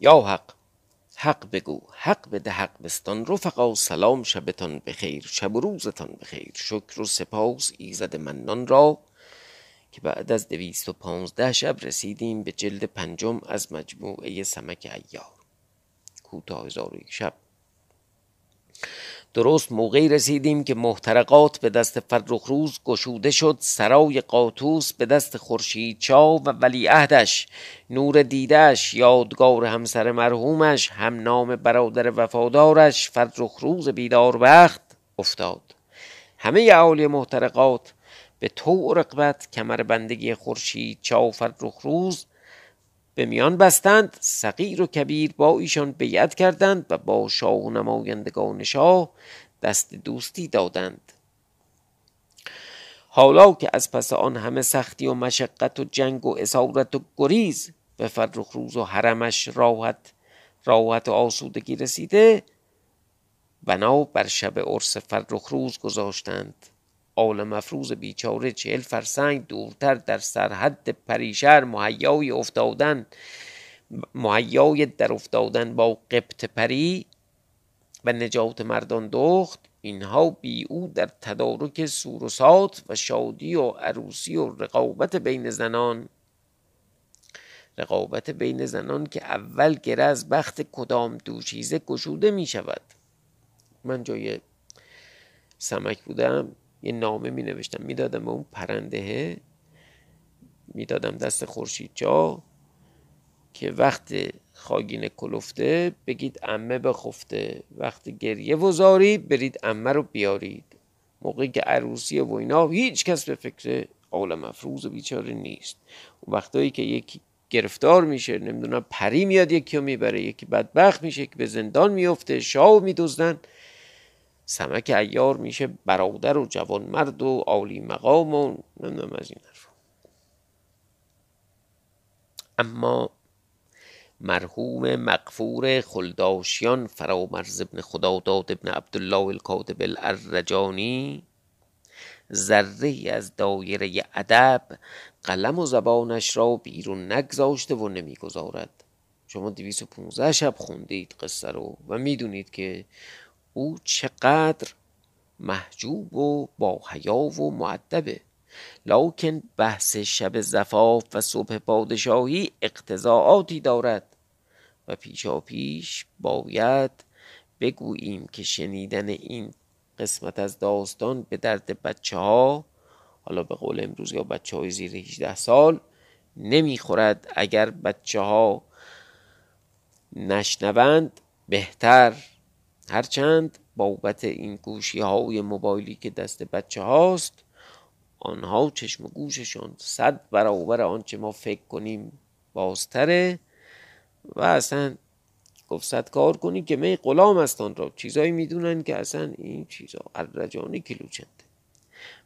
یا حق حق بگو حق بده حق بستان رفقا سلام شبتان بخیر شب و روزتان بخیر شکر و سپاس ایزد منان را که بعد از دویست و پانزده شب رسیدیم به جلد پنجم از مجموعه سمک ایار کوتاه هزار یک شب. درست موقعی رسیدیم که محترقات به دست فرخروز گشوده شد سرای قاطوس به دست خورشید چا و ولی عهدش. نور دیدش یادگار همسر مرحومش هم نام برادر وفادارش فرخروز بیدار بخت افتاد. همه اعالی محترقات به تو رقبت کمر بندگی خورشید چا و فرخروز به میان بستند صغیر و کبیر با ایشان بیعت کردند و با شاه و نمایندگان شاه دست دوستی دادند. حالا که از پس آن همه سختی و مشقت و جنگ و اسارت و گریز به فرخ روز و حرمش راحت راحت و آسودگی رسیده بنا بر شب عرس فرخ روز گذاشتند. آل مفروز بیچاره چهل فرسنگ دورتر در سرحد پریشر مهیای افتادن مهیای در افتادن با قبط پری و نجات مردان دخت. اینها بی او در تدارک سوروسات و شادی و عروسی و رقابت بین زنان رقابت بین زنان که اول گره از بخت کدام دوشیزه گشوده می شود من جای سمک بودم. یه نامه می نوشتم می‌دادم به اون پرنده می‌دادم دست خورشید جا که وقت خاگین کلفته بگید امه بخفته. وقت گریه وزاری برید امه رو بیارید. موقعی که عروسی و اینا هیچ کس به فکر عالم افروز و بیچاره نیست. و وقتایی که یکی گرفتار میشه نمی‌دونم پری میاد یکی رو می‌بره یکی بدبخت میشه که به زندان میفته شاه میدوزدن سمک ایار میشه برادر و جوان مرد و عالی مقام و نمی‌دونم از این حرف اما مرحوم مقفور خلداشیان فرامرز ابن خداداد ابن عبدالله الکاتب الرجانی ذره از دایره ادب قلم و زبانش را بیرون نگذاشته و نمی‌گذارد. شما پونزه شب خوندید قصه رو و می‌دونید که او چقدر محجوب و با حیا و معدبه لکن بحث شب زفاف و صبح پادشاهی اقتضاعاتی دارد و پیشا پیش باید بگوییم که شنیدن این قسمت از داستان به درد بچه ها حالا به قول امروز یا بچه های زیر 18 سال نمی‌خورد. اگر بچه ها نشنوند بهتر هرچند بابت این گوشی های موبایلی که دست بچه هاست آنها چشم و گوششون صد برابر آنچه ما فکر کنیم بازتره و اصلا گفت صد کار کنی که می غلام است آن را. چیزایی می‌دونن که اصلا این چیزا الرجانی کلوچنده.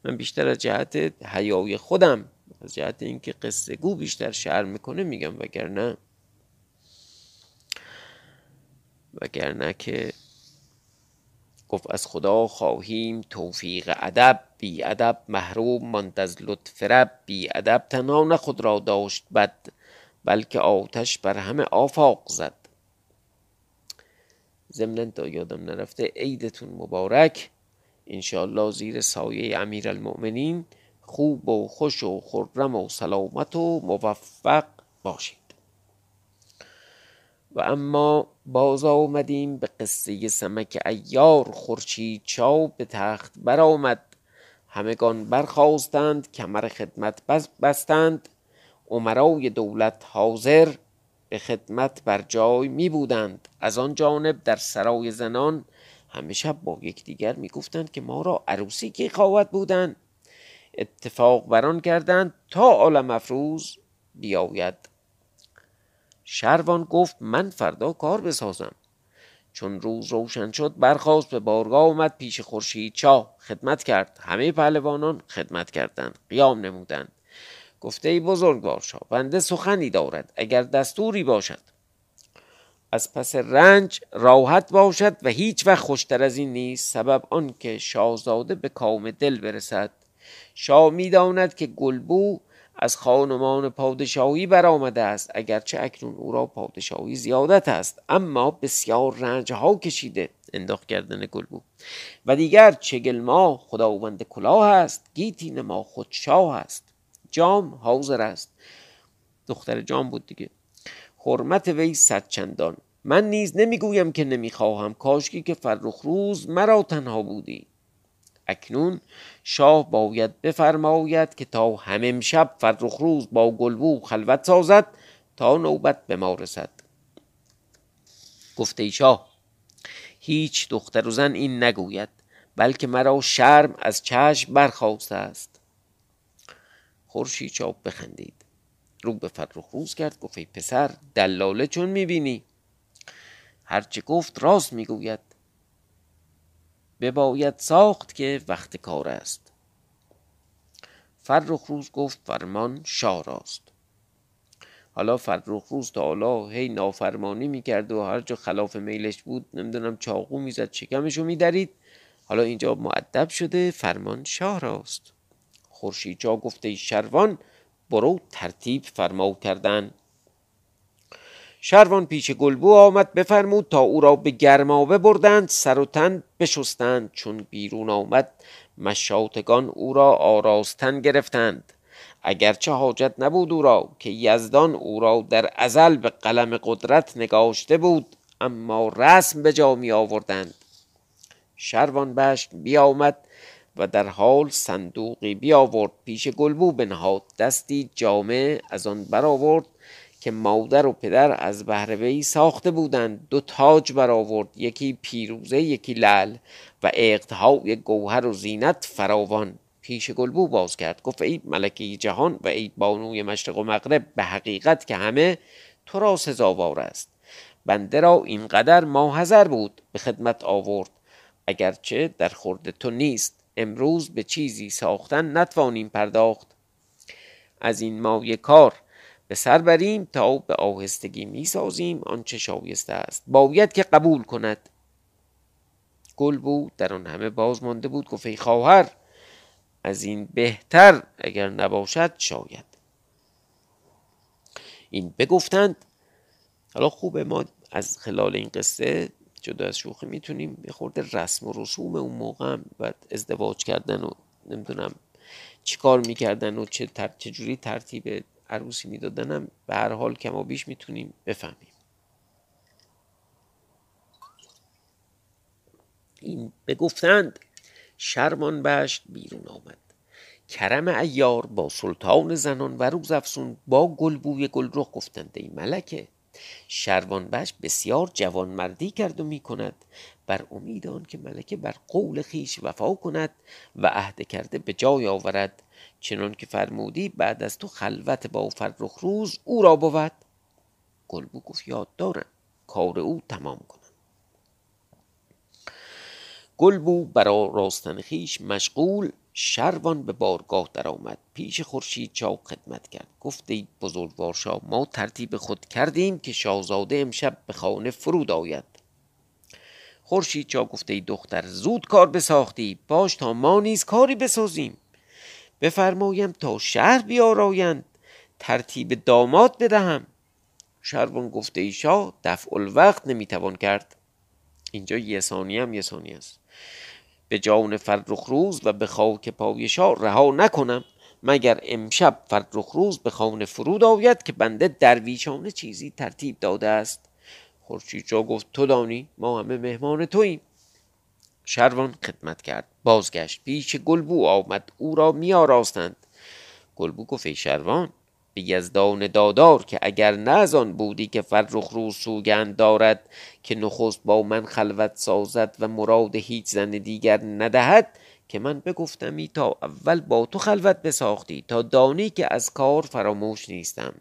من بیشتر از جهت حیای خودم از جهت اینکه قصه گو بیشتر شعر می‌کنه میگم وگرنه وگرنه که گفت از خدا خواهیم توفیق ادب بی ادب محروم ماند از لطف رب بی ادب تنها نه خود را داشت بد بلکه آتش بر همه آفاق زد. ضمنا تا یادم نرفته عیدتون مبارک. انشاءالله زیر سایه امیر المؤمنین خوب و خوش و خرم و سلامت و موفق باشید. و اما باز آمدیم به قصه سمک ایار خورشید چاو به تخت برآمد. همگان برخواستند کمر خدمت بستند. عمرای دولت حاضر به خدمت بر جای می بودند. از آن جانب در سرای زنان همه با یکدیگر می گفتند که ما را عروسی کی خواهد بودند اتفاق بران کردند تا عالم افروز بیاید. شروان گفت من فردا کار بسازم. چون روز روشن شد برخواست به بارگاه آمد پیش خورشید چاه. خدمت کرد. همه پهلوانان خدمت کردند. قیام نمودند. گفته ای بزرگوار شاه بنده سخنی دارد. اگر دستوری باشد از پس رنج راحت باشد و هیچ وقت خوشتر از این نیست. سبب آن که شاهزاده به کام دل برسد. شاه می‌داند که گلبو از خانمان پادشاهی برآمده است اگرچه اکنون او را پادشاهی زیادت است. اما بسیار رنج ها کشیده انداخت گردن گلبو. و دیگر چگل ما خداوند کلاه است گیتین ما خود شاه است. جام حاضر است. دختر جام بود دیگه. حرمت وی صد چندان. من نیز نمی‌گویم که نمی‌خواهم کاشکی که فرخ روز مرا تنها بودی. اکنون شاه باید بفرماید که تا هم امشب فرخ روز با گلبو خلوت سازد تا نوبت به ما رسد. گفته شاه هیچ دختر و زن این نگوید بلکه مرا شرم از چشم برخواسته است. خورشید چاپ بخندید. رو به فرخ روز کرد گفت پسر دلاله چون می‌بینی؟ هرچه گفت راست می‌گوید. بباید ساخت که وقت کار است. فرخ روز گفت فرمان شاه راست. حالا فرخ روز تا حالا هی نافرمانی می‌کرد و هر جا خلاف میلش بود نمی‌دونم چاقو می‌زد شکمشو میدرید. حالا اینجا معدب شده فرمان شاه راست. خورشید جا گفته شروان برو ترتیب فرما کردن. شروان پیش گلبو آمد بفرمود تا او را به گرمابه بردند سر و تن بشستند چون بیرون آمد. مشاتگان او را آراستن گرفتند. اگرچه حاجت نبود او را که یزدان او را در ازل به قلم قدرت نگاشته بود اما رسم به جا می آوردند. شروان بشت بیامد و در حال صندوقی بیاورد پیش گلبو بنهاد. دستی جامعه از آن برآورد که مادر و پدر از بهر وی ساخته بودند. دو تاج برآورد یکی پیروزه یکی لل و اقتهای گوهر و زینت فراوان. پیش گلبو باز کرد. گفت ای ملکه جهان و ای بانوی مشرق و مغرب به حقیقت که همه تو را سزاوار است. بنده را اینقدر ماحضر بود به خدمت آورد. اگرچه در خورد تو نیست امروز به چیزی ساختن نتوانیم پرداخت. از این مایه کار به سر بریم تا به آهستگی می سازیم آنچه شایسته است. باید که قبول کند. گل بود در آن همه باز مانده بود. گفت ای خواهر از این بهتر اگر نباشد شاید. این بگفتند. حالا خوبه ما از خلال این قصه جدا از شوخی می‌تونیم یه خورده رسم و رسوم اون موقع هم و ازدواج کردن و نمی‌دونم چیکار می‌کردن و چه تر... چجوری ترتیب عروسی میدادنم. به هر حال کم و بیش می‌تونیم بفهمیم. این بگفتند شرمان بشت بیرون آمد. کرم ایار با سلطان زنان و روز افسون با گلبوی گلرخ گفتند ای ملکه بش بسیار جوانمردی کرد و می کند بر امید آن که ملکه بر قول خیش وفا کند و عهد کرده به جای آورد چنان که فرمودی بعد از تو خلوت با فرخ روز او را بود. گلبو گفت یاد دارم کار او تمام کنم. گلبو برا راستن خیش مشغول شروان به بارگاه درآمد. پیش خورشید چاو خدمت کرد. گفت ای بزرگوار ما ترتیب خود کردیم که شاهزاده امشب به خانه فرود آید. خورشید چا گفته ای دختر زود کار بساختی. باش تا ما نیز کاری بسازیم. بفرمایم تا شهر بیارایند ترتیب داماد بدهم. شروان گفته ای شاه دفع الوقت نمی‌توان کرد. اینجا یه ثانیه هم یه ثانیه است. به جان فرخ روز و به خاک پای شاه رها نکنم مگر امشب فرخ روز به خانه فرود آید که بنده درویشانه چیزی ترتیب داده است. خورشید جا گفت تو دانی ما همه مهمان توییم. شروان خدمت کرد. بازگشت پیش گلبو آمد. او را می آراستند گلبو گفت ای شروان به یزدان دادار که اگر نه از آن بودی که فرخ روز سوگند دارد که نخست با من خلوت سازد و مراد هیچ زن دیگر ندهد که من بگفتمی تا اول با تو خلوت بساختی تا دانی که از کار فراموش نیستم.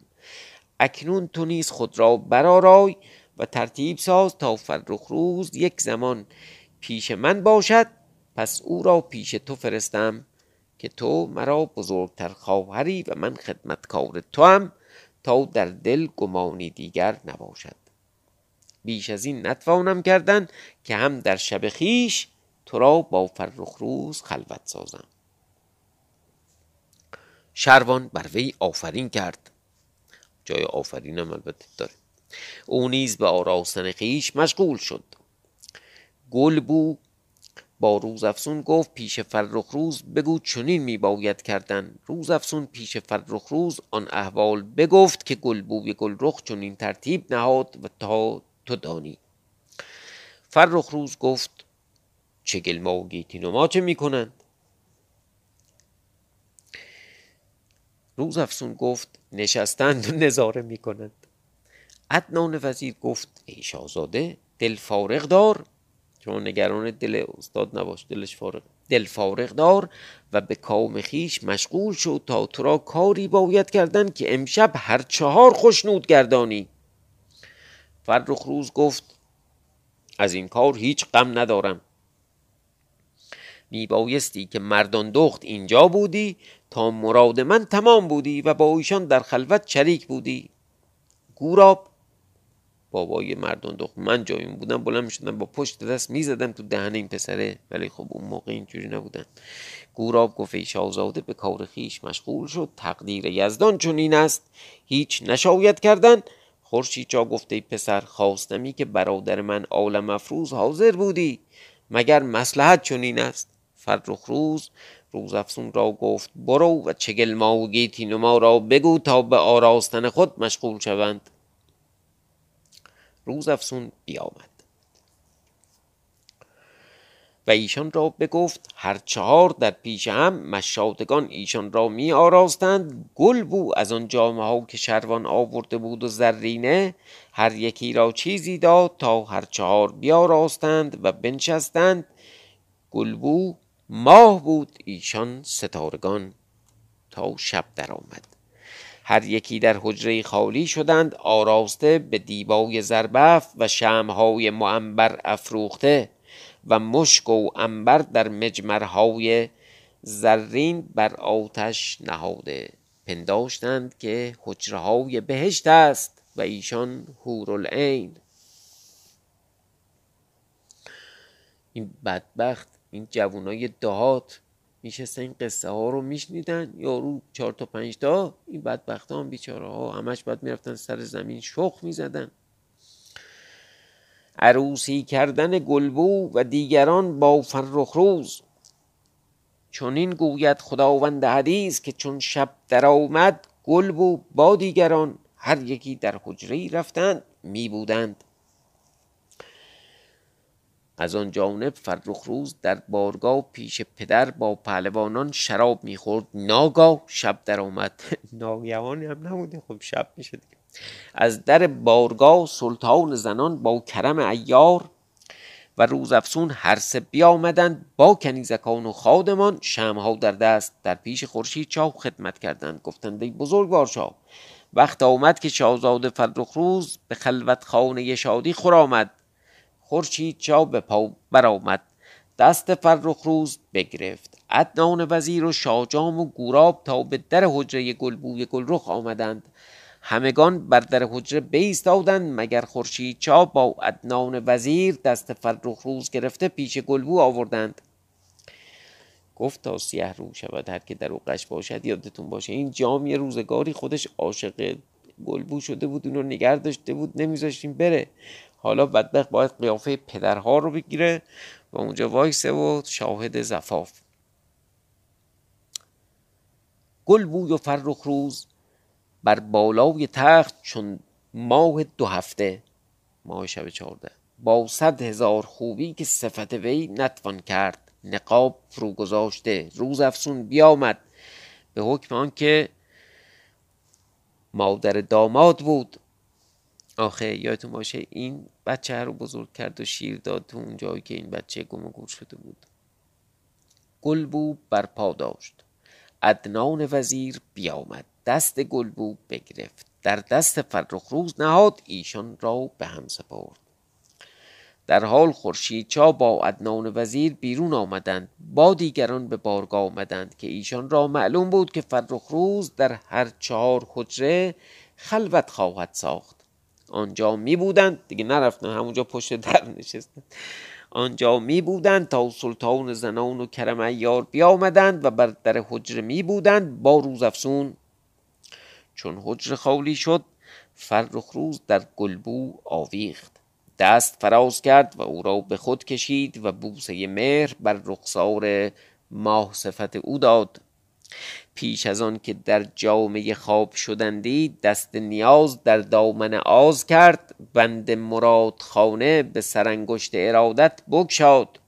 اکنون تو نیز خود را برارای و ترتیب ساز تا فرخ روز یک زمان. پیش من باشد پس او را پیش تو فرستم که تو مرا بزرگتر خواهری و من خدمتکار تو هم تا در دل گمانی دیگر نباشد. بیش از این نتوانم کردن که هم در شب خیش تو را با فرخ روز خلوت سازم. شروان بر وی آفرین کرد. جای آفرین هم البته داره. او نیز به آراستن خیش مشغول شد. گلبو با روز افسون گفت پیش فرخ روز بگو چنین می باید کردن. روز افسون پیش فرخ روز آن احوال بگفت که گلبوی گلرخ چنین ترتیب نهاد و تا تو دانی. فرخ روز گفت چه گلما و نما چه می‌کنند؟ روز افسون گفت نشستند و نظاره می‌کنند. عدنان وزیر گفت ای شاهزاده دل فارغ دار. چون نگران دل استاد نباش دلش فارغ دل فارغ دار و به کام خیش مشغول شد تا تو را کاری باید کردن که امشب هر چهار خوشنود گردانی. فرخ روز گفت از این کار هیچ غم ندارم. می بایستی که مردان دخت اینجا بودی تا مراد من تمام بودی و با ایشان در خلوت شریک بودی. گوراب بابای مردان دخت من جایم بودم بلند می‌شدم با پشت دست می‌زدم تو دهن این پسره. ولی خب اون موقع اینجوری نبودن. گوراب گفت ای شاهزاده به کار خیش مشغول شد. تقدیر یزدان این است. هیچ نشاید کردن. خورشید جا گفته ای پسر خواستمی که برادر من عالم افروز حاضر بودی. مگر مسلحت چنین است؟ فرخ روز روز افسون را گفت برو و چگل ما و گیتی نما را بگو تا به آراستن خود مشغول شوند. روز افسون بیامد. و ایشان را بگفت هر چهار در پیش هم مشادگان ایشان را می آراستند گل بو از آن جامه ها که شروان آورده بود و زرینه هر یکی را چیزی داد تا هر چهار بیاراستند و بنشستند. گلبو ماه بود ایشان ستارگان تا شب درآمد. هر یکی در حجره خالی شدند آراسته به دیبای زربف و شمهای معنبر افروخته و مشک و انبر در مجمرهای زرین بر آتش نهاده. پنداشتند که حجره های بهشت است و ایشان هورالعین این بدبخت این جوانای دهات میشستن این قصه ها رو میشنیدن. یارو چهار تا پنج تا این بدبخت هم بیچاره ها همش باید می‌رفتن سر زمین شخ می‌زدن. عروسی کردن گلبو و دیگران با فرخ روز. چون این گوید خداوند حدیث که چون شب در آمد گلبو با دیگران هر یکی در حجره رفتند می بودند از آن جانب فرخ روز در بارگاه پیش پدر با پهلوانان شراب می‌خورد. ناگاه شب در آمد. ناگهانی هم نبوده خب شب میشه دیگه. از در بارگاه سلطان زنان با کرم ایار و روزافسون هر سه بیامدند با کنیزکان و خادمان. شمها در دست در پیش خورشید چاو خدمت کردند. گفتند ای بزرگوار شاه وقت آمد که شاهزاده فرخ روز به خلوت خانه شادی خرامد خورشید چا به پا برآمد. دست فرخ روز بگرفت. عدنان وزیر و شاجام و گوراب تا به در حجره گلبوی گلرخ آمدند. همگان بر در حجره بایستادند مگر خورشید چا با عدنان وزیر دست فرخ روز گرفته پیش گلبو آوردند. گفت تا سیه رو شود هر که در اوقش باشد یادتون باشه. این جام یه روزگاری خودش عاشق گلبو شده بود اونو نگر داشته بود نمیذاشتیم بره. حالا بدبخت باید قیافه پدرها رو بگیره و اونجا وایسه و شاهد زفاف. گل بوی و فرخ روز بر بالای تخت چون ماه دو هفته. ماه شب چهارده. با صد هزار خوبی که صفت وی نتوان کرد. نقاب فرو گذاشته. روز افسون بیامد. به حکم آنکه مادر داماد بود. آخه یادتون باشه این بچه رو بزرگ کرد و شیر داد تو اون جایی که این بچه گم و گور شده بود. گلبو برپا داشت. عدنان وزیر بیامد. دست گلبو بگرفت. در دست فرخ روز نهاد ایشان را به هم سپرد. در حال خورشید چا با عدنان وزیر بیرون آمدند. با دیگران به بارگاه آمدند که ایشان را معلوم بود که فرخ روز در هر چهار حجره خلوت خواهد ساخت. آنجا می بودند دیگه نرفتن همونجا پشت در نشستن. آنجا می بودند تا سلطان زنان و کرم ایار بیامدند و بر در حجره می بودند با روز افسون چون حجره خالی شد فرخ روز در گلبو آویخت. دست فراز کرد و او را به خود کشید و بوسه مهر بر رخسار ماه صفت او داد. پیش از آن که در جامعه خواب شدندی دست نیاز در دامن آز کرد. بند مراد خانه به سرانگشت ارادت بگشاد.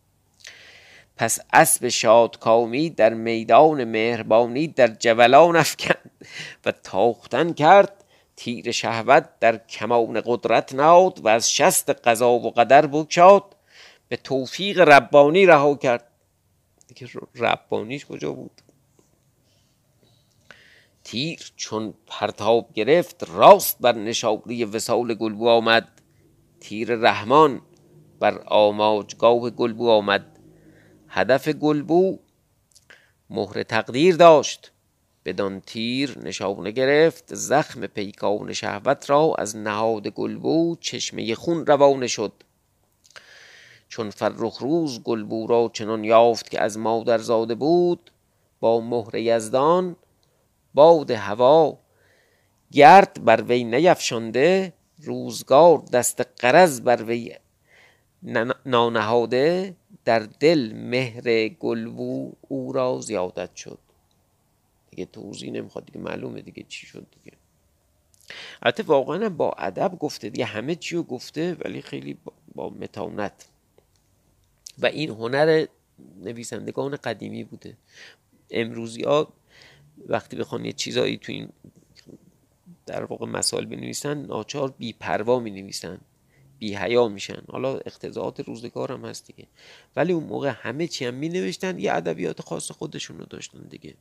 پس اسب شادکامی در میدان مهربانی در جولان افکند و تاختن کرد. تیر شهوت در کمان قدرت نهاد و از شست قضا و قدر بگشاد. به توفیق ربانی رها کرد. ربانیش کجا بود؟ تیر چون پرتاب گرفت راست بر نشابری وسال گلبو آمد. تیر رحمان بر آماجگاه گلبو آمد. هدف گلبو مهر تقدیر داشت. بدان تیر نشانه گرفت زخم پیکان شهوت را از نهاد گلبو چشمه خون روانه شد. چون فرخ روز گلبو را چنان یافت که از مادر زاده بود با مهر یزدان باد هوا. گرد بر وی نیفشانده روزگار دست قرض بر وی نانهاده. در دل مهر گلبو او را زیادت شد. دیگه توضیح نمی‌خواد دیگه معلومه دیگه چی شد دیگه. البته واقعا با ادب گفته دیگه همه چی رو گفته ولی خیلی با متانت. و این هنر نویسندگان قدیمی بوده. امروزی ها وقتی بخوان یه چیزایی تو این در واقع مسائل بنویسن ناچار بی پروا می نویسن بی حیا میشن. حالا اقتضاعات روزگار هم هست دیگه. ولی اون موقع همه چی هم می نوشتن یه ادبیات خاص خودشون رو داشتن دیگه.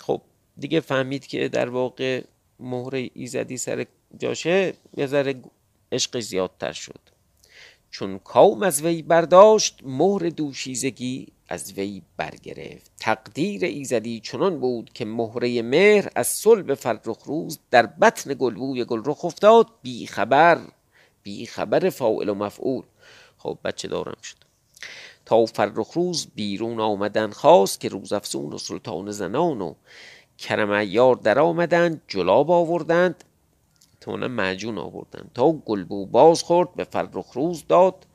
خب دیگه فهمید که در واقع مهر ایزدی سر جاشه یه ذره عشق زیادتر شد. چون کام از وی برداشت مهر دوشیزگی از وی برگرفت. تقدیر ایزدی چنان بود که مهره مهر از صلب فرخ روز در بطن گلبوی گلرخ افتاد. بی خبر بی خبر فاعل و مفعول. خب بچه دارم شد. تا فرخ روز بیرون آمدن خواست که روز افسون و سلطان زنان و کرم ایار در آمدند جلاب آوردند. تونه معجون آوردند. تا گلبو باز خورد به فرخ روز داد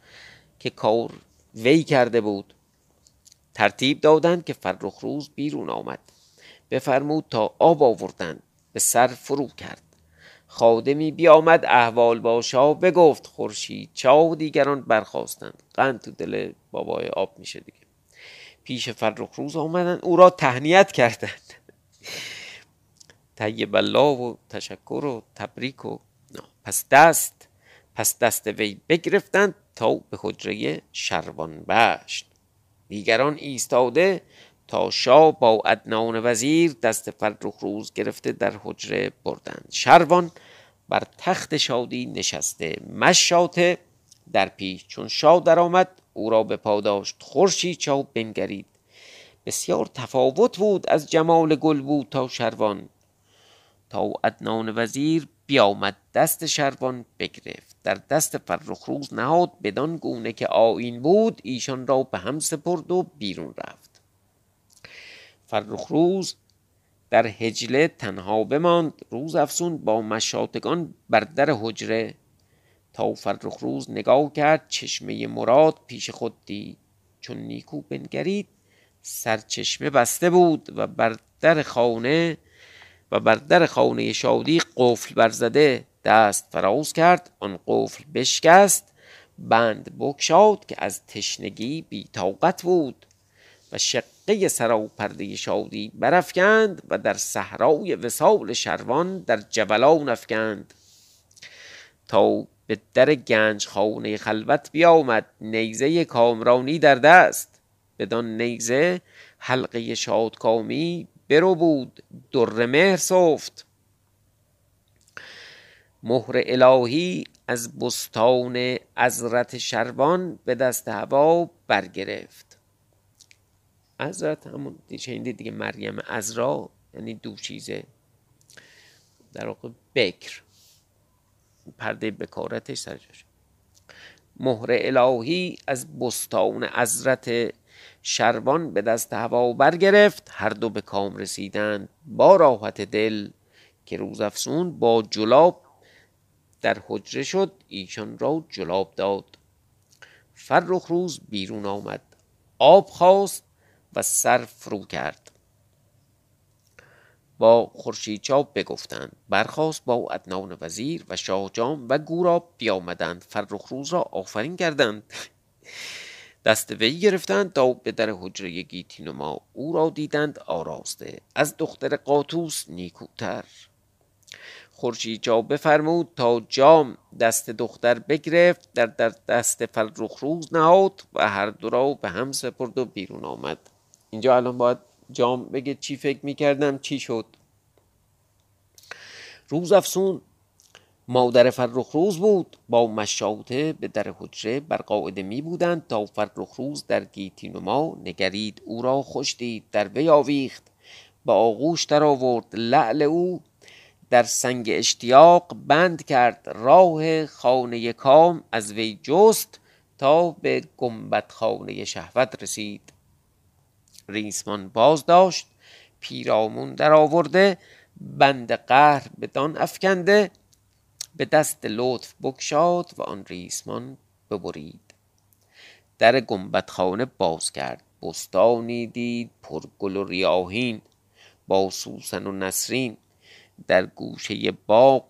که کار وی کرده بود. ترتیب دادند که فرخ روز بیرون آمد. بفرمود تا آب آوردند به سر فرو کرد. خادمی بیامد احوال باشا بگفت خورشید چا و دیگران برخواستند قند تو دل بابای آب میشه دیگه. پیش فرخ روز آمدن او را تهنیت کردند. طیب الله و تشکر و تبریک و پس دست پس دست وی بگرفتند تا به حجره شروان بشت دیگران ایستاده تا شاه با ادنان وزیر دست فرخ روز گرفته در حجره بردند. شروان بر تخت شادی نشسته. مشاته در پیش چون شاه درآمد او را به پاداشت خورشید چاو بنگرید. بسیار تفاوت بود از جمال گل تا شروان تا ادنان وزیر بیامد دست شروان بگرفت. در دست فرخ روز نهاد بدان گونه که آین بود ایشان را به هم سپرد و بیرون رفت. فرخ روز در هجله تنها بماند. روز افسون با مشاتگان بر در حجره. تا فرخ روز نگاه کرد چشمه مراد پیش خود دید. چون نیکو بنگرید سرچشمه بسته بود و بر در خانه و بر در خانه شادی قفل برزده دست فراز کرد. آن قفل بشکست بند بکشاد که از تشنگی بی طاقت بود و شقه سرا پرده شادی برافکند و در صحرای وسال شروان در جبلان افکند. تا به در گنج خانه خلوت بیامد نیزه کامرانی در دست. بدان نیزه حلقه شادکامی برو بود در مهر صفت مهر الهی از بستان ازرت شروان به دست هوا برگرفت. ازرت همون شنیدید دیگه مریم ازرا یعنی دو چیزه. در واقع بکر. پرده بکارتش سر جاشه مهر الهی از بستان عزرت شروان به دست هوا برگرفت. هر دو به کام رسیدند. با راحت دل که روز افسون با جلاب در حجره شد ایشان را جلاب داد. فرخ روز بیرون آمد. آب خواست و سر فرو کرد. با خورشیدچاب بگفتند. برخاست با ادنان وزیر و شاهجام و گوراب بیامدند. فرخ روز را آفرین کردند. دست وی گرفتند تا به در حجره گیتینما او را دیدند آراسته. از دختر قاطوس نیکوتر. خورشیدچاب بفرمود تا جام دست دختر بگرفت در, در دست فرخ روز نهاد و هر دو را به هم سپرد و بیرون آمد. اینجا الان باید جام بگه چی فکر می‌کردم چی شد؟ روز افسون مادر فرخ روز بود. با مشاطه به در حجره بر قاعده می بودند تا فرخ روز در گیتی نما نگرید او را خوش دید در وی آویخت. با آغوش در آورد لعل او. در سنگ اشتیاق بند کرد راه خانه کام از وی جست تا به گنبد خانه شهوت رسید. ریسمان باز داشت پیرامون در آورده بند قهر بدان افکنده به دست لطف بکشاد و آن ریسمان ببرید. در گنبد خانه باز کرد بستانی دید پر گل و ریاهین با سوسن و نسرین. در گوشه باغ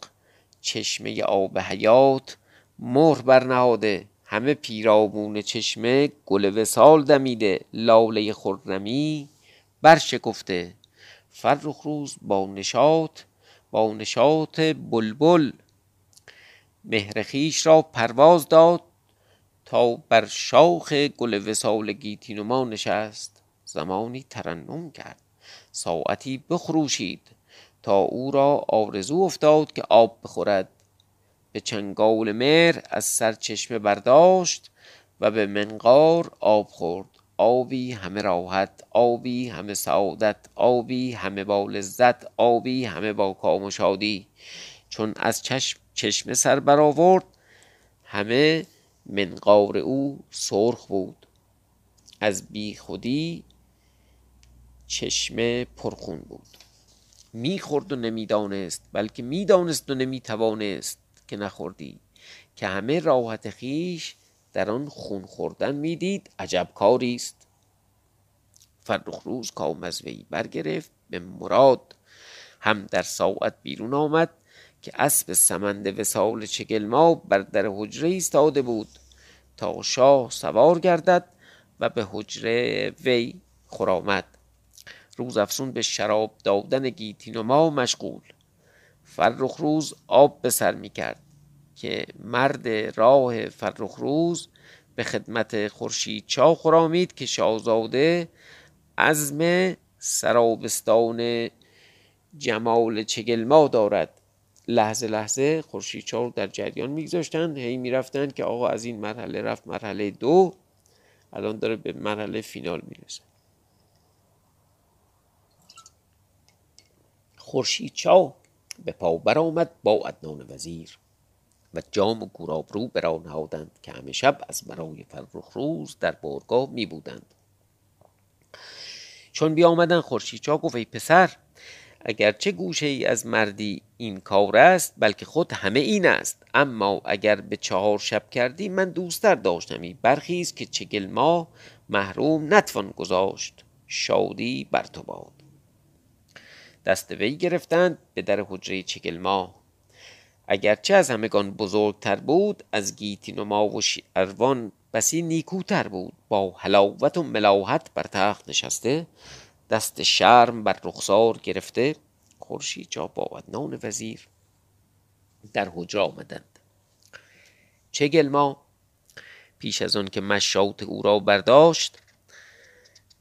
چشمه آب حیات مهر برنهاده. همه پیرامون چشمه گل وسال دمیده. لاله خرمی برشکفته. فرخ روز با نشاط با نشاط بلبل مهر خویش را پرواز داد تا بر شاخ گل وسال گیتینما نشست. زمانی ترنم کرد. ساعتی بخروشید تا او را آرزو افتاد که آب بخورد. به چنگال مهر از سر چشمه برداشت و به منقار آب خورد. آبی همه راحت آبی همه سعادت آبی همه با لذت آبی همه با کام و شادی. چون از چشم چشمه سر برآورد. همه منقار او سرخ بود. از بی خودی چشمه پرخون بود. می‌خورد و نمی‌دانست بلکه می‌دانست و نمی‌توانست که نخوردی. که همه راحت خیش در آن خون خوردن می‌دید عجب کاری است. فرخ روز کام از وی برگرفت به مراد هم در ساعت بیرون آمد. که اسب سمند وسال چگلما بر در حجره ایستاده بود تا شاه سوار گردد و به حجره وی خرامد روز افسون به شراب دادن گیتینما مشغول. فرخ روز آب به سر می کرد که مرد راه فرخ روز به خدمت خورشید چا خرامید که شاهزاده عزم سرابستان جمال چگلما دارد. لحظه لحظه خورشید چا در جریان میگذاشتند هی می‌رفتند که آقا از این مرحله رفت مرحله دو الان داره به مرحله فینال می‌رسه. خورشید چا به پا برآمد با عدنان وزیر و جام و گورابرو به راه نهادند که همه شب از برای فرخ روز در بارگاه می بودند چون بیامدن خورشیدچا گفت ای پسر اگرچه گوشه ای از مردی این کار است بلکه خود همه این است. اما اگر به چهار شب کردی من دوستتر داشتمی. برخیز که چگل ما محروم نتوان گذاشت. شادی بر تو باد. دست وی گرفتند به در حجره چگل ما اگرچه از همگان بزرگتر بود از گیتی نما و شیروان بسی نیکوتر بود. با حلاوت و ملاحت بر تخت نشسته دست شرم بر رخسار گرفته خورشید جا با نان وزیر در حجره آمدند. چگل ما پیش از آن که مشاط او را برداشت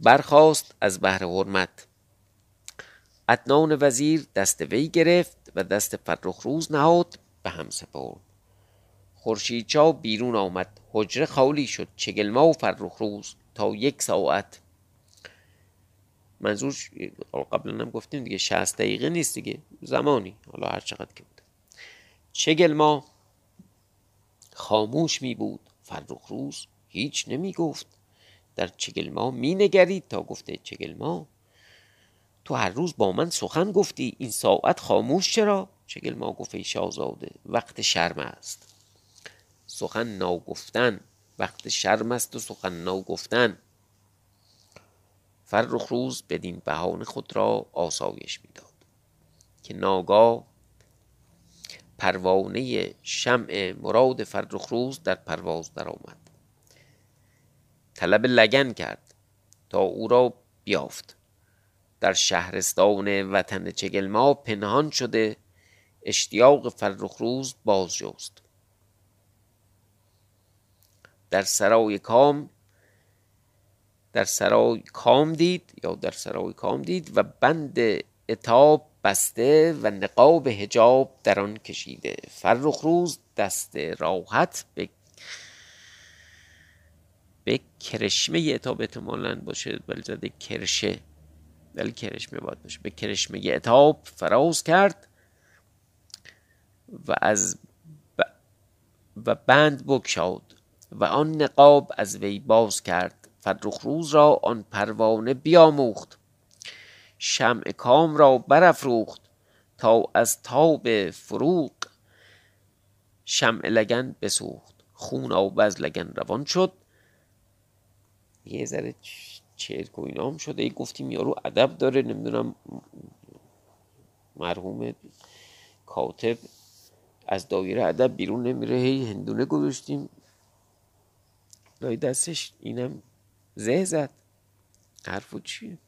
برخاست از بهر حرمت. ادنان وزیر دست وی گرفت و دست فرخ روز نهاد به هم سپرد. خورشیدچا بیرون آمد. حجره خالی شد. چگلما و فرخ روز تا یک ساعت منظور قبلا هم گفتیم دیگه 60 دقیقه نیست دیگه زمانی. حالا هر چقدر که بود چگلما خاموش می بود. فرخ روز هیچ نمی گفت. در چگلما می نگرید تا گفته چگلما تو هر روز با من سخن گفتی. این ساعت خاموش چرا؟ چگلما گفت ای شاهزاده وقت شرم است. سخن ناگفتن. وقت شرم است و سخن ناگفتن. فرخ روز بدین بهانه خود را آسایش می‌داد که ناگاه پروانه شمع مراد فرخ روز در پرواز درآمد. طلب لگن کرد تا او را بیافت. در شهرستان وطن چگلما پنهان شده اشتیاق فرخ روز باز جست در سرای کام در سرای کام دید یا در سرای کام دید و بند عتاب بسته و نقاب حجاب در آن کشیده فرخ روز دست راحت به به کرشمه عتاب احتمالا باشه ولی زده کرشه. ولی کرشمه باید باشه. به کرشمه عتاب فراز کرد و از ب... و بند بکشاد و آن نقاب از وی باز کرد. فرخ روز را آن پروانه بیاموخت. شمع کام را برافروخت تا از تاب فروغ شمع لگن بسوخت. خون آب از لگن روان شد. یه ذره چرک و اینام شده ای گفتیم یارو ادب داره نمی‌دونم مرحوم کاتب از دایره ادب بیرون نمیره. هی هندونه گذاشتیم. لای دستش اینم زه زد. حرفو چیه؟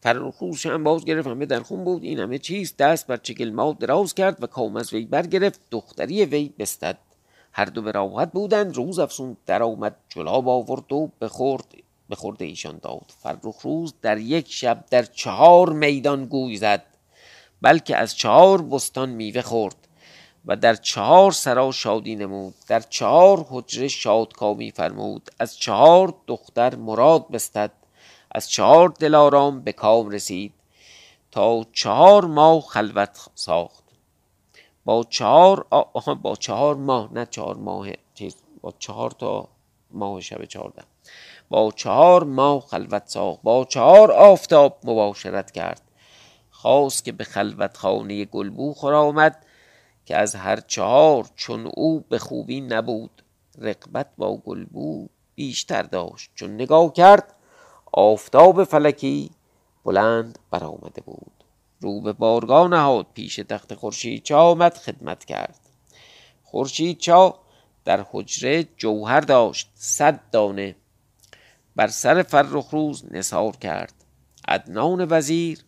فرخوش هم باز گرفت همه در خون بود. این همه چیز دست بر چگل ما دراز کرد و کام از وی برگرفت. دختری وی بستد. هر دو به راحت بودند. روز افسون در آمد جلاب آورد و بخورد. بخورد ایشان داد. فرخ روز در یک شب در چهار میدان گوی زد. بلکه از چهار بستان میوه خورد. و در چهار سرا شادی نمود. در چهار حجره شادکامی فرمود. از چهار دختر مراد بستد. از چهار دلارام به کام رسید. تا چهار ماه خلوت ساخت. با چهار آه با چهار ماه نه چهار ماه چیز با چهار تا ماه شب چهارده. با چهار ماه خلوت ساخت. با چهار آفتاب مباشرت کرد. خواست که به خلوت خانه گلبو خور آمد. که از هر چهار چون او به خوبی نبود رقبت با گلبو بیشتر داشت. چون نگاه کرد آفتاب فلکی بلند برآمده بود. رو به بارگاه نهاد پیش تخت خورشید چا آمد خدمت کرد. خورشید چا در حجره جوهر داشت صد دانه بر سر فرخ روز نثار کرد. عدنان وزیر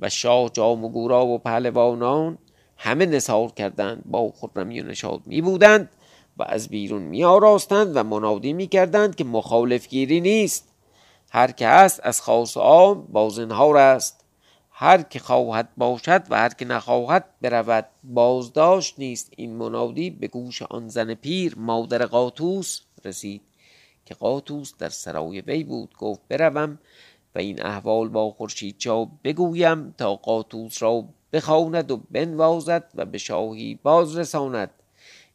و شاه جام و گورا و پهلوانان همه نثار کردند با خرمی و نشاد می بودند و از بیرون می آراستند و منادی می کردند که مخالف گیری نیست. هر که هست از خاص عام بازنهار است. هر که خواهد باشد و هر که نخواهد برود بازداشت نیست. این منادی به گوش آن زن پیر مادر قاطوس رسید که قاطوس در سرای وی بود. گفت بروم و این احوال با خورشید بگویم تا قاطوس را بخواند و بنوازد و به شاهی باز رساند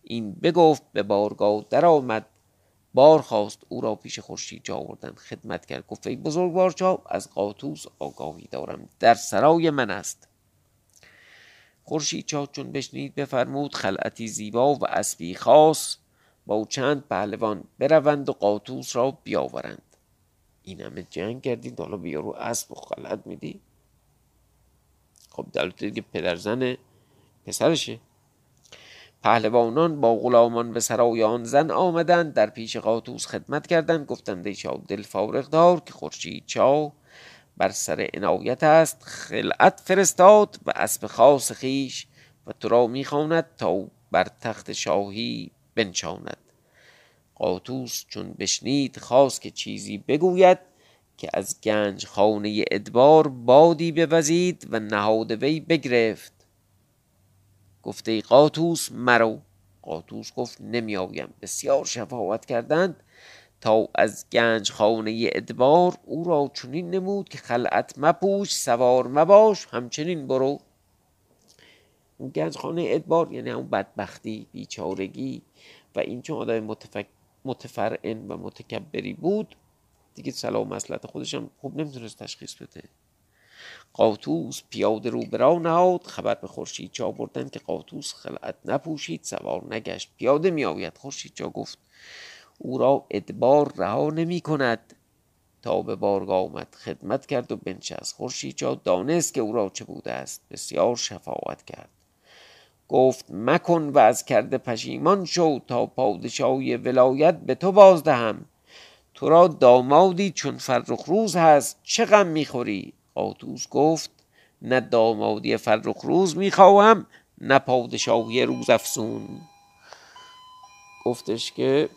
این بگفت به بارگاه درآمد. بار خواست او را پیش خورشید جا آوردن. خدمت کرد. گفت ای بزرگوار چا از قاطوس آگاهی دارم. در سرای من است. خورشید چا چون بشنید بفرمود خلعتی زیبا و اسبی خاص. با که پهلوان بروند و قاطوس را بیاورند. این همه جنگ کردید. حالا بیارو اسب و خلعت میدی؟ خب دلوقتي دیگه پدرزن پسرشه. پهلوانان با غلامان به سرای آن زن آمدند در پیش قاطوس خدمت کردند گفتند ای شاه دل فارغ دار که خورشید چا بر سر عنایت است خلعت فرستاد و اسب خاص خیش و تو را می‌خواند تا بر تخت شاهی بنشاند. قاطوس چون بشنید خواست که چیزی بگوید که از گنج خانه ادبار بادی بوزید و نهاد وی بگرفت. گفته قاطوس مرو. قاطوس گفت نمی آیم بسیار شفاعت کردند تا از گنج خانه ادبار او را چنین نمود که خلعت مپوش سوار مباش همچنین برو. اون گنج خانه ادبار یعنی اون بدبختی بیچارگی و این چون آدم. متفرعن و متکبری بود دیگه سلام مسلحت خودش هم خوب نمی‌تونست تشخیص بده. قاطوس پیاده رو برا نهاد خبر به خورشید جا بردن که قاطوس خلعت نپوشید سوار نگشت پیاده می خورشید جا گفت. او را ادبار رها نمی کند تا به بارگاه آمد خدمت کرد و بنشست. خورشید جا دانست که او را چه بوده است. بسیار شفاعت کرد. گفت مکن و از کرده پشیمان شو تا پادشاهی ولایت به تو بازدهم. تو را دامادی چون فرخ روز هست چه غم می‌خوری؟ قاطوس گفت نه دامادی فرخ روز می‌خواهم نه پادشاهی روز افسون گفتش که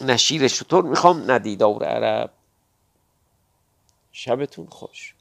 نه شیر شطور می‌خوام نه دیدار عرب. شبتون خوش.